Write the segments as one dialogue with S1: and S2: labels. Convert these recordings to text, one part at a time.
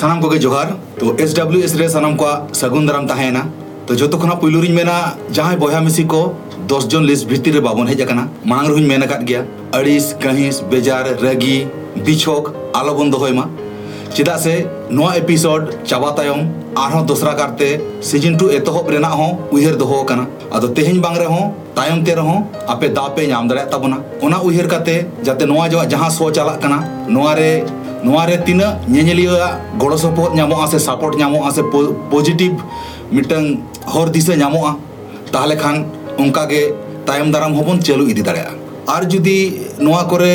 S1: सानाम को जोहार तो एस डब्ल्यू एस सानाम को सगुन दाराम तहेना। तो जो खुना पुलू रिन मेना, जहाँ बया मिसी को दस जन लिस्ट भितर रे बाबन हेज मांग रहुन मेन गया। अड़िस, कहिस, बेजार, रगी, बिछोक आलो बन दोहयमा चेदा से नोआ एपिसोड चाबा तायम आरहों दोसरा कारते, सीज़न टू एतहब रेना हो, उहर दोहो कना। अदो तेहेन बांग रहो तायम ते रहो आपे दापे नाम दाड़े ताबना। ओना उहर काते, जाते नोआ जो जहाँ शो चला कना। नोआ रे ᱱᱚᱣᱟ ᱨᱮ ᱛᱤᱱᱟᱹᱜ ᱧᱮᱧᱮᱞᱤᱭᱟᱹᱣᱟᱜ ᱜᱚᱲᱚ ᱥᱚᱯᱚᱦᱚᱫ ᱧᱟᱢᱚᱜᱼᱟ ᱥᱮ ᱥᱟᱯᱚᱴ ᱧᱟᱢᱚᱜᱼᱟ ᱥᱮ ᱯᱚᱡᱤᱴᱤᱵᱷ ᱢᱤᱫᱴᱟᱝ ᱦᱚᱨ ᱫᱤᱥᱟᱹ ᱧᱟᱢᱚᱜᱼᱟ ᱛᱟᱦᱚᱞᱮ ᱠᱷᱟᱱ ᱚᱱᱠᱟᱜᱮ ᱛᱟᱭᱚᱢ ᱫᱟᱨᱟᱢ ᱦᱚᱸᱵᱚᱱ ᱪᱟᱹᱞᱩ ᱤᱫᱤ ᱫᱟᱲᱮᱭᱟᱜᱼᱟ ᱟᱨ ᱡᱩᱫᱤ ᱱᱚᱣᱟ ᱠᱚᱨᱮ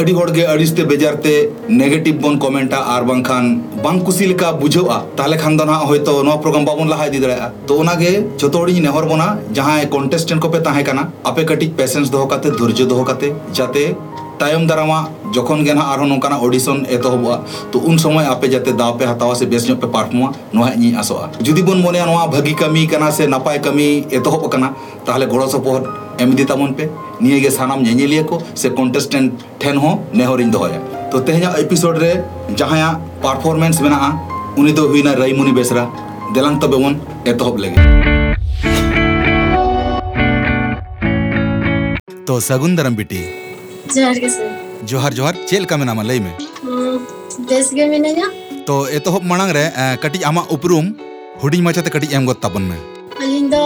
S1: ᱟᱹᱰᱤ ᱦᱚᱲᱜᱮ ᱟᱹᱲᱤᱥᱛᱮ ᱵᱮᱡᱟᱨᱛᱮ ᱱᱮᱜᱮᱴᱤᱵᱷ ᱵᱚᱱ ᱠᱚᱢᱮᱱᱴᱟ ᱟᱨ ᱵᱟᱝᱠᱷᱟᱱ ᱵᱟᱝ ᱠᱩᱥᱤ ᱞᱮᱠᱟ ᱵᱩᱡᱷᱟᱹᱜᱼᱟ ᱛᱟᱦᱚᱞᱮ ᱠᱷᱟᱱ ᱫᱚ ᱱᱟᱦᱟᱜ ᱦᱚᱭᱛᱚ ᱱᱚᱣᱟ ᱯᱨᱳᱜᱨᱟᱢ ᱵᱟᱵᱚᱱ ᱞᱟᱦᱟ ᱤᱫᱤ ᱫᱟᱲᱮᱭᱟᱜᱼᱟ ᱛᱚ ᱚᱱᱟᱜᱮ ᱡᱚᱛᱚ ᱦᱚᱲᱤᱧ ᱱᱮᱦᱚᱨ ᱵᱚᱱᱟ ᱡᱟᱦᱟᱸᱭ ᱠᱚᱱᱴᱮᱥᱴᱮᱱᱴ ᱠᱚᱯᱮ ᱛᱟᱦᱮᱸ ᱠᱟᱱᱟ ᱟᱯᱮ ᱠᱟᱹᱴᱤᱡ ᱯᱮᱥᱮᱱᱥ ᱫᱚᱦᱚ ᱠᱟᱛᱮ ᱫᱷᱳᱨᱡᱚ ᱫᱚᱦᱚ ᱠᱟᱛᱮ ᱡᱟᱛᱮ तायम दारामा, जखन गे ना आरो नोकाना ऑडिशन एतहबा तो उन दाव पे हतावा से बेस पे पारफॉर्मा नोहा इᱧ आसोआ। जुदी बन मोने भागी कमी, कना से नापाय कमी एतहब कना, ताहले गड़ो सपोहट एम दी ताबन पे गे सानाम ñeñeliya को, से हो दोहया तो तेहኛ एपिसोड परफॉर्मेंस रईमुनी बेसरा, देलांग तबे बन एतहब लेगे। तो सगुन दरम बिटी
S2: जोहार गे
S1: जोहार चेल का मेनामा लई में।
S2: बेस गे मिनाया
S1: तो एतहब मांग रे कटी आमा उपरूम हुडिंग माचाते कटी एम गत ताबन में।
S2: अलिंग दो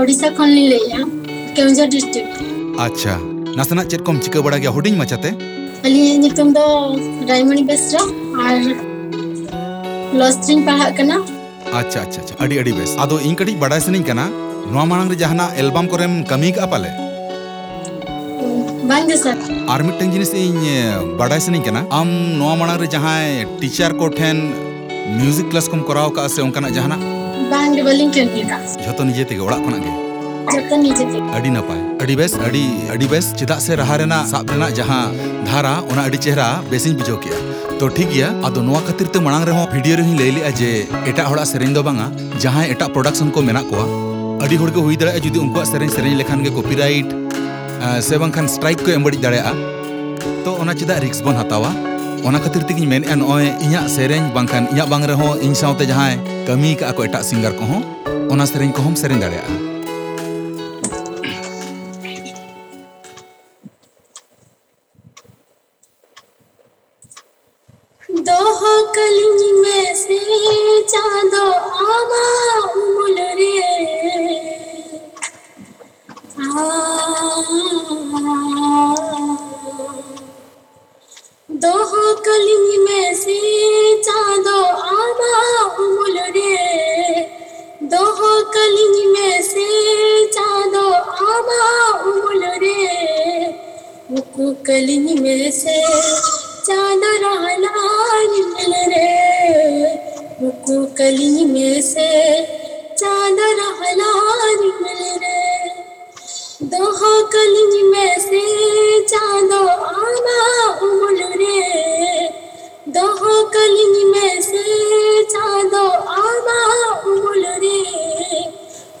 S2: ओडिशा खन ली लेया केवंझर डिस्ट्रिक्ट।
S1: अच्छा नासना चेत कोम चिका बड़ा गया हुडिंग माचाते
S2: अलिंग नितुम दो रायमणि बेसरा और लॉस्ट्रिंग पढ़ा कना
S1: अच्छा अच्छा अच्छा अडी अडी बेस आदो इन बड़ा सनिंग कना नोआ मांग रे जहाना एल्बम कोरेम कमी का मिटन जिनिस इन बड़ा सनिंग कना आम नोआ मांग रे जहाँ टीचर को ठेन म्यूज़िक क्लास का से झतो निजे बेस बेस से रहा साब अड़ी चेहरा बेसिन बुझो तो ठीक ते मणांग रेहो वीडियो रे ही लई लिया जे एटा दो बांगा जहाँ एटा प्रोडक्शन को मेना कोआ अड़ी हड़ के हुई दड़ा जुदी उनको सेरेन सेरेन लेखान के कॉपीराइट ᱥᱮ ᱵᱟᱝᱠᱷᱟᱱ ᱥᱴᱨᱟᱭᱤᱠ ᱠᱚ ᱮᱢ ᱵᱟᱹᱲᱤᱡ ᱫᱟᱲᱮᱭᱟᱜᱼᱟ ᱛᱚ ᱚᱱᱟ ᱪᱮᱫᱟᱜ ᱨᱤᱠᱥ ᱵᱚᱱ ᱦᱟᱛᱟᱣᱟ ᱚᱱᱟ ᱠᱷᱟᱹᱛᱤᱨ ᱛᱮᱜᱮᱧ ᱢᱮᱱᱮᱫᱼᱟ ᱱᱚᱜᱼᱚᱭ ᱤᱧᱟᱹᱜ ᱥᱮᱨᱮᱧ ᱵᱟᱝᱠᱷᱟᱱ ᱤᱧᱟᱹᱜ ᱵᱟᱝ ᱨᱮᱦᱚᱸ ᱤᱧ ᱥᱟᱶᱛᱮ ᱡᱟᱦᱟᱸᱭ ᱠᱟᱹᱢᱤ ᱠᱟᱜᱼᱟ ᱠᱚ ᱮᱴᱟᱜ ᱥᱤᱝᱜᱟᱨ ᱠᱚᱦᱚᱸ ᱚᱱᱟ ᱥᱮᱨᱮᱧ ᱠᱚᱦᱚᱸᱢ ᱥᱮᱨᱮᱧ
S2: ᱫᱟᱲᱮᱭᱟᱜᱼᱟ कलिंग में से चांदो आमा उमुल रे। मुकु कलिंग में से चाँद रहना मिल रे। मुकु कली में से चाँद रहना मिल रे। दोहो कली में से चाँद आना उमल रे। दोहो कली में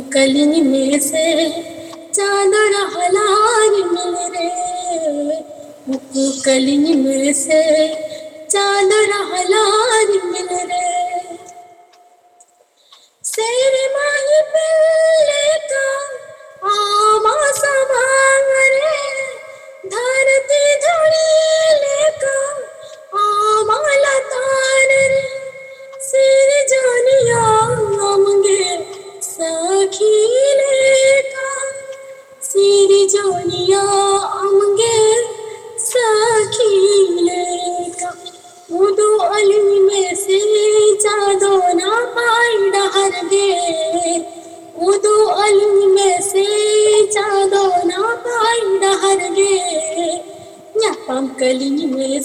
S2: कलिंग में से चादर रहला मिल रे। मुकु कलिंग में से चादर रहला मिल रे। शेर माही पे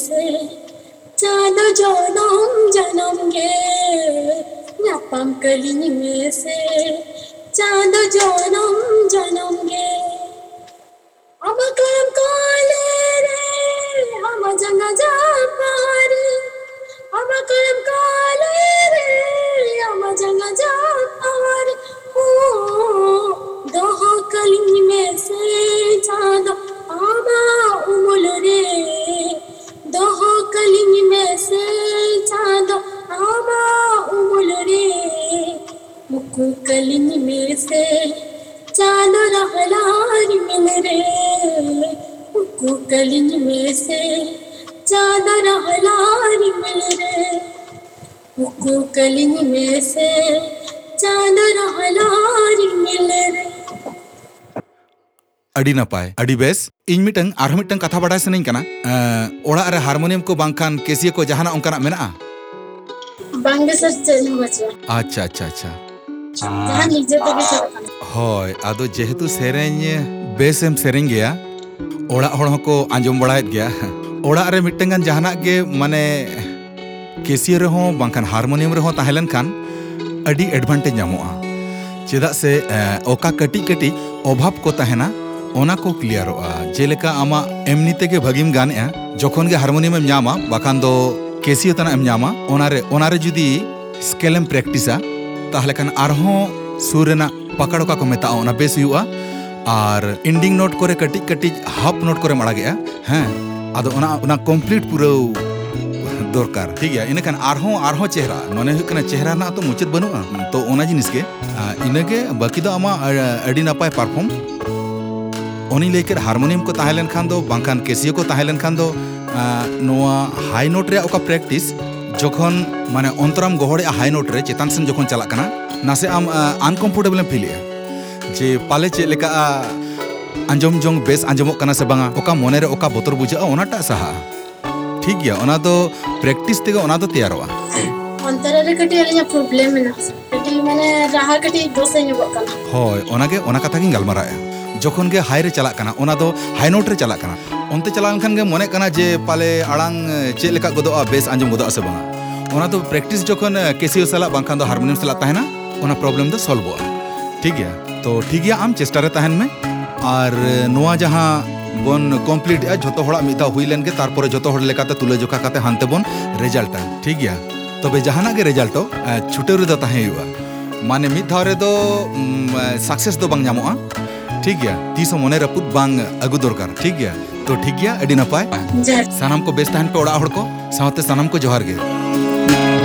S2: से। चाँद जो नम जन्म गे नपम कली में से। चाँद जो नम जन्म गे हम करम को ले रे हम जंग जा गलिन में से चालो रहलार मिल रे। उकु गलिन में से चालो रहलार मिल रे। उकु गलिन में से चालो रहलार मिल रे।
S1: अड़ी नपाय अड़ी बेस इन मिटन आर मिटन कथा बाडा सनी कना। ओड़ा रे हारमोनियम को बांखान केसी को जहाना अंकना मेना?
S2: बांगे सर चेन मचवा
S1: अच्छा अच्छा अच्छा।
S2: ᱡᱟᱦᱟᱱ ᱤᱡᱽᱡᱚᱛ ᱜᱮ ᱪᱟᱞᱟᱜ ᱠᱟᱱᱟ
S1: ᱦᱳᱭ ᱟᱫᱚ ᱡᱮᱦᱮᱛᱩ ᱥᱮᱨᱮᱧ ᱵᱮᱥᱮᱢ ᱥᱮᱨᱮᱧ ᱜᱮᱭᱟ ᱚᱲᱟᱜ ᱦᱚᱲ ᱦᱚᱸᱠᱚ ᱟᱸᱡᱚᱢ ᱵᱟᱲᱟᱭᱮᱫ ᱜᱮᱭᱟ ᱚᱲᱟᱜ ᱨᱮ ᱢᱤᱫᱴᱟᱝ ᱜᱟᱱ ᱡᱟᱦᱟᱱᱟᱜ ᱜᱮ ᱢᱟᱱᱮ ᱠᱮᱥᱤᱭᱳ ᱨᱮᱦᱚᱸ ᱵᱟᱝᱠᱷᱟᱱ ᱦᱟᱨᱢᱳᱱᱤᱭᱟᱢ ᱨᱮᱦᱚᱸ ᱛᱟᱦᱮᱸ ᱞᱮᱱᱠᱷᱟᱱ ᱟᱹᱰᱤ ᱮᱰᱵᱷᱟᱱᱴᱮᱡᱽ ᱧᱟᱢᱚᱜᱼᱟ ᱪᱮᱫᱟᱜ ᱥᱮ ᱚᱠᱟ ᱠᱟᱹᱴᱤᱡ ᱠᱟᱹᱴᱤᱡ ᱚᱵᱷᱟᱵᱽ ᱠᱚ ᱛᱟᱦᱮᱱᱟ ᱚᱱᱟ ᱠᱚ ᱠᱞᱤᱭᱟᱨᱚᱜᱼᱟ ᱡᱮᱞᱮᱠᱟ ᱟᱢᱟᱜ ᱮᱢᱱᱤ ᱛᱮᱜᱮ ᱵᱷᱟᱹᱜᱤᱢ ᱜᱟᱱᱮᱜᱼᱟ ᱡᱚᱠᱷᱚᱱ ᱜᱮ ᱦᱟᱨᱢᱳᱱᱤᱭᱟᱢᱮᱢ ᱧᱟᱢᱟ ᱵᱟᱠᱷᱟᱱ ᱫᱚ ᱠᱮᱥᱤᱭᱳ ᱛᱟᱱᱟᱜ ᱮᱢ ᱧᱟᱢᱟ ᱚᱱᱟᱨᱮ ᱚᱱᱟᱨᱮ ᱡᱩᱫᱤ ᱥᱠᱮᱞᱮᱢ ᱯᱨᱮᱠᱴᱤᱥᱟ ᱛᱟᱦᱞᱮ ᱠᱷᱟᱱ ᱟᱨᱦᱚᱸ ᱥᱩᱨ ᱨᱮᱱᱟᱜ ᱯᱟᱠᱟᱲᱚᱠᱟ ᱠᱚ ᱢᱮᱛᱟᱜᱼᱟ ᱚᱱᱟ ᱵᱮᱥ ᱦᱩᱭᱩᱜᱼᱟ ᱟᱨ ᱮᱱᱰᱤᱝ ᱱᱳᱴ ᱠᱚᱨᱮ ᱠᱟᱹᱴᱤᱡ ᱠᱟᱹᱴᱤᱡ ᱦᱟᱯ ᱱᱳᱴ ᱠᱚᱨᱮᱢ ᱟᱲᱟᱜᱮᱜᱼᱟ ᱦᱮᱸ ᱟᱫᱚ ᱚᱱᱟ ᱚᱱᱟ ᱠᱚᱢᱯᱞᱤᱴ ᱯᱩᱨᱟᱹᱣ ᱫᱚᱨᱠᱟᱨ ᱴᱷᱤᱠ ᱜᱮᱭᱟ ᱤᱱᱟᱹᱠᱷᱟᱱ ᱟᱨᱦᱚᱸ ᱟᱨᱦᱚᱸ ᱪᱮᱦᱨᱟ ᱢᱚᱱᱮ ᱦᱩᱭᱩᱜ ᱠᱟᱱᱟ ᱪᱮᱦᱨᱟ ᱨᱮᱱᱟᱜ ᱛᱚ ᱢᱩᱪᱟᱹᱫ ᱵᱟᱹᱱᱩᱜᱼᱟ ᱛᱚ ᱚᱱᱟ ᱡᱤᱱᱤᱥ ᱜᱮ ᱤᱱᱟᱹᱜᱮ ᱵᱟᱹᱠᱤ ᱫᱚ ᱟᱢᱟᱜ ᱟᱹᱰᱤ ᱱᱟᱯᱟᱭ ᱯᱟᱨᱯᱷᱚᱨᱢ ᱩᱱᱤ ᱞᱟᱹᱭ ᱠᱮᱫ ᱦᱟᱨᱢᱳᱱᱤᱭᱟᱢ ᱠᱚ ᱛᱟᱦᱮᱸ ᱞᱮᱱᱠᱷᱟᱱ ᱫᱚ ᱵᱟᱝᱠᱷᱟᱱ ᱠᱮᱥᱤᱭᱳ ᱠᱚ ᱛᱟᱦᱮᱸ ᱞᱮᱱᱠᱷᱟᱱ ᱫᱚ ᱱᱚᱣᱟ ᱦᱟᱭ ᱱᱳᱴ ᱨᱮᱭᱟᱜ ᱚᱠᱟ ᱯᱨᱮᱠᱴᱤᱥ ᱡᱚᱠᱷᱚᱱ ᱢᱟᱱᱮ ᱚᱱᱛᱚᱨᱟᱢ ᱜᱚᱦᱚᱲᱮᱜᱼᱟ ᱦᱟᱭ ᱱᱳᱴ ᱨᱮ ᱪᱮᱛᱟᱱ ᱥᱮᱱ ᱡᱚᱠᱷᱚᱱ ᱪᱟᱞᱟᱜ ᱠᱟᱱᱟ ᱱᱟᱥᱮ ᱟᱢ ᱟᱱᱠᱚᱢᱯᱷᱳᱨᱴᱮᱵᱚᱞ ᱮᱢ ᱯᱷᱤᱞᱮᱜᱼᱟ ᱡᱮ ᱯᱟᱞᱮ ᱪᱮᱫ ᱞᱮᱠᱟ ᱟᱸᱡᱚᱢ ᱡᱚᱝ ᱵᱮᱥ ᱟᱸᱡᱚᱢᱚᱜ ᱠᱟᱱᱟ ᱥᱮ ᱵᱟᱝᱟ ᱚᱠᱟ ᱢᱚᱱᱮᱨᱮ ᱚᱠᱟ ᱵᱚᱛᱚᱨ ᱵᱩᱡᱷᱟᱹᱜᱼᱟ ᱚᱱᱟᱴᱟᱜ ᱥᱟᱦᱟᱜᱼᱟ ᱴᱷᱤᱠ ᱜᱮᱭᱟ ᱚᱱᱟ ᱫᱚ ᱯᱨᱮᱠᱴᱤᱥ ᱛᱮᱜᱮ ᱚᱱᱟ ᱫᱚ ᱛᱮᱭᱟᱨᱚᱜᱼᱟ
S2: ᱚᱱᱛᱚᱨᱟ ᱨᱮ ᱠᱟᱹᱴᱤᱡ ᱟᱹᱞᱤᱧᱟᱜ ᱯᱨᱚᱵᱞᱮᱢ ᱢᱮᱱᱟᱜᱼᱟ ᱠᱟᱹᱴᱤᱡ ᱢᱟᱱᱮ ᱨᱟᱦᱟ ᱠᱟᱹᱴᱤᱡ ᱫᱚᱥᱮ ᱧᱚᱜᱚᱜ ᱠᱟᱱᱟ
S1: ᱦᱳᱭ ᱚᱱᱟᱜᱮ ᱚᱱᱟ ᱠᱟᱛᱷᱟ ᱜᱤᱧ ᱜᱟᱞᱢᱟᱨᱟᱜᱼᱟ ᱡᱚᱠᱷᱚᱱ ᱜᱮ ᱦᱟᱭ ᱨᱮ ᱪᱟᱞᱟᱜ ᱠᱟᱱᱟ ᱚᱱᱟ ᱫᱚ ᱦᱟᱭ ᱱᱳᱴ ᱨᱮ ᱪᱟᱞᱟᱜ ᱠᱟᱱᱟ ᱚᱱᱛᱮ ᱪᱟᱞᱟᱣ ᱞᱮᱱᱠᱷᱟᱱ ᱜᱮ ᱢᱚᱱᱮᱜ ᱠᱟᱱᱟ ᱡᱮ ᱯᱟᱞᱮ ᱟᱲᱟᱝ ᱪᱮᱫ ᱞᱮᱠᱟ ᱜᱚᱫᱚᱜᱼᱟ ᱵᱮᱥ ᱟᱸᱡᱚᱢ ᱜᱚᱫᱚᱜᱼᱟ ᱥᱮ ᱵᱟᱝᱟ ᱚᱱᱟ ᱫᱚ ᱯᱨᱮᱠᱴᱤᱥ ᱡᱚᱠᱷᱚᱱ ᱠᱮᱥᱤᱭᱳ ᱥᱟᱞᱟᱜ ᱵᱟᱝᱠᱷᱟᱱ ᱫᱚ ᱦᱟᱨᱢᱳᱱᱤᱭᱟᱢ ᱥᱟᱞᱟᱜ ᱛᱟᱦᱮᱱᱟ ᱚᱱᱟ ᱯᱨᱚᱵᱞᱮᱢ ᱫᱚ ᱥᱚᱞᱵᱷᱚᱜᱼᱟ ᱴᱷᱤᱠ ᱜᱮᱭᱟ ᱛᱚ ᱴᱷᱤᱠ ᱜᱮᱭᱟ ᱟᱢ ᱪᱮᱥᱴᱟ ᱨᱮ ᱛᱟᱦᱮᱱ ᱢᱮ ᱟᱨ ᱱᱚᱣᱟ ᱡᱟᱦᱟᱸ ᱵᱚᱱ ᱠᱚᱢᱯᱞᱤᱴᱮᱜᱼᱟ ᱡᱷᱚᱛᱚ ᱦᱚᱲᱟᱜ ᱢᱤᱫ ᱫᱷᱟᱣ ᱦᱩᱭ ᱞᱮᱱᱜᱮ ᱛᱟᱨᱯᱚᱨᱮ ᱡᱷᱚᱛᱚ ᱦᱚᱲ ᱞᱮᱠᱟᱛᱮ ᱛᱩᱞᱟᱹᱡᱚᱠᱷᱟ ᱠᱟᱛᱮ ᱦᱟᱱᱛᱮ ᱵᱚᱱ ᱨᱮᱡᱟᱞᱴᱟ ᱴᱷᱤᱠ ᱜᱮᱭᱟ ᱛᱚᱵᱮ ᱡᱟᱦᱟᱱᱟᱜ ᱜᱮ ᱨᱮᱡᱟᱞᱴᱚ ᱪᱷᱩᱴᱟᱹᱣ ᱨᱮᱫᱚ ᱛᱟᱦᱮᱸ ᱦᱩᱭᱩᱜᱼᱟ ᱢᱟᱱᱮ ᱢᱤᱫ ᱫᱷᱟᱣ ᱨᱮᱫᱚ ᱥᱟᱠᱥᱮᱥ ᱫᱚ ᱵᱟᱝ ᱧᱟᱢᱚᱜᱼᱟ ᱴᱷᱤᱠ ᱜᱮᱭᱟ ᱛᱤᱥ ᱦᱚᱸ ᱢᱚᱱᱮ ᱨᱟᱹᱯᱩᱫ ᱵᱟᱝ ᱟᱹᱜᱩ ᱫᱚᱨᱠᱟᱨ ᱴᱷᱤᱠ ᱜᱮᱭᱟ
S2: तो
S1: ठीक है सामम को बेस्त पे उड़ा को साथ सनाम को जोहार जोहारे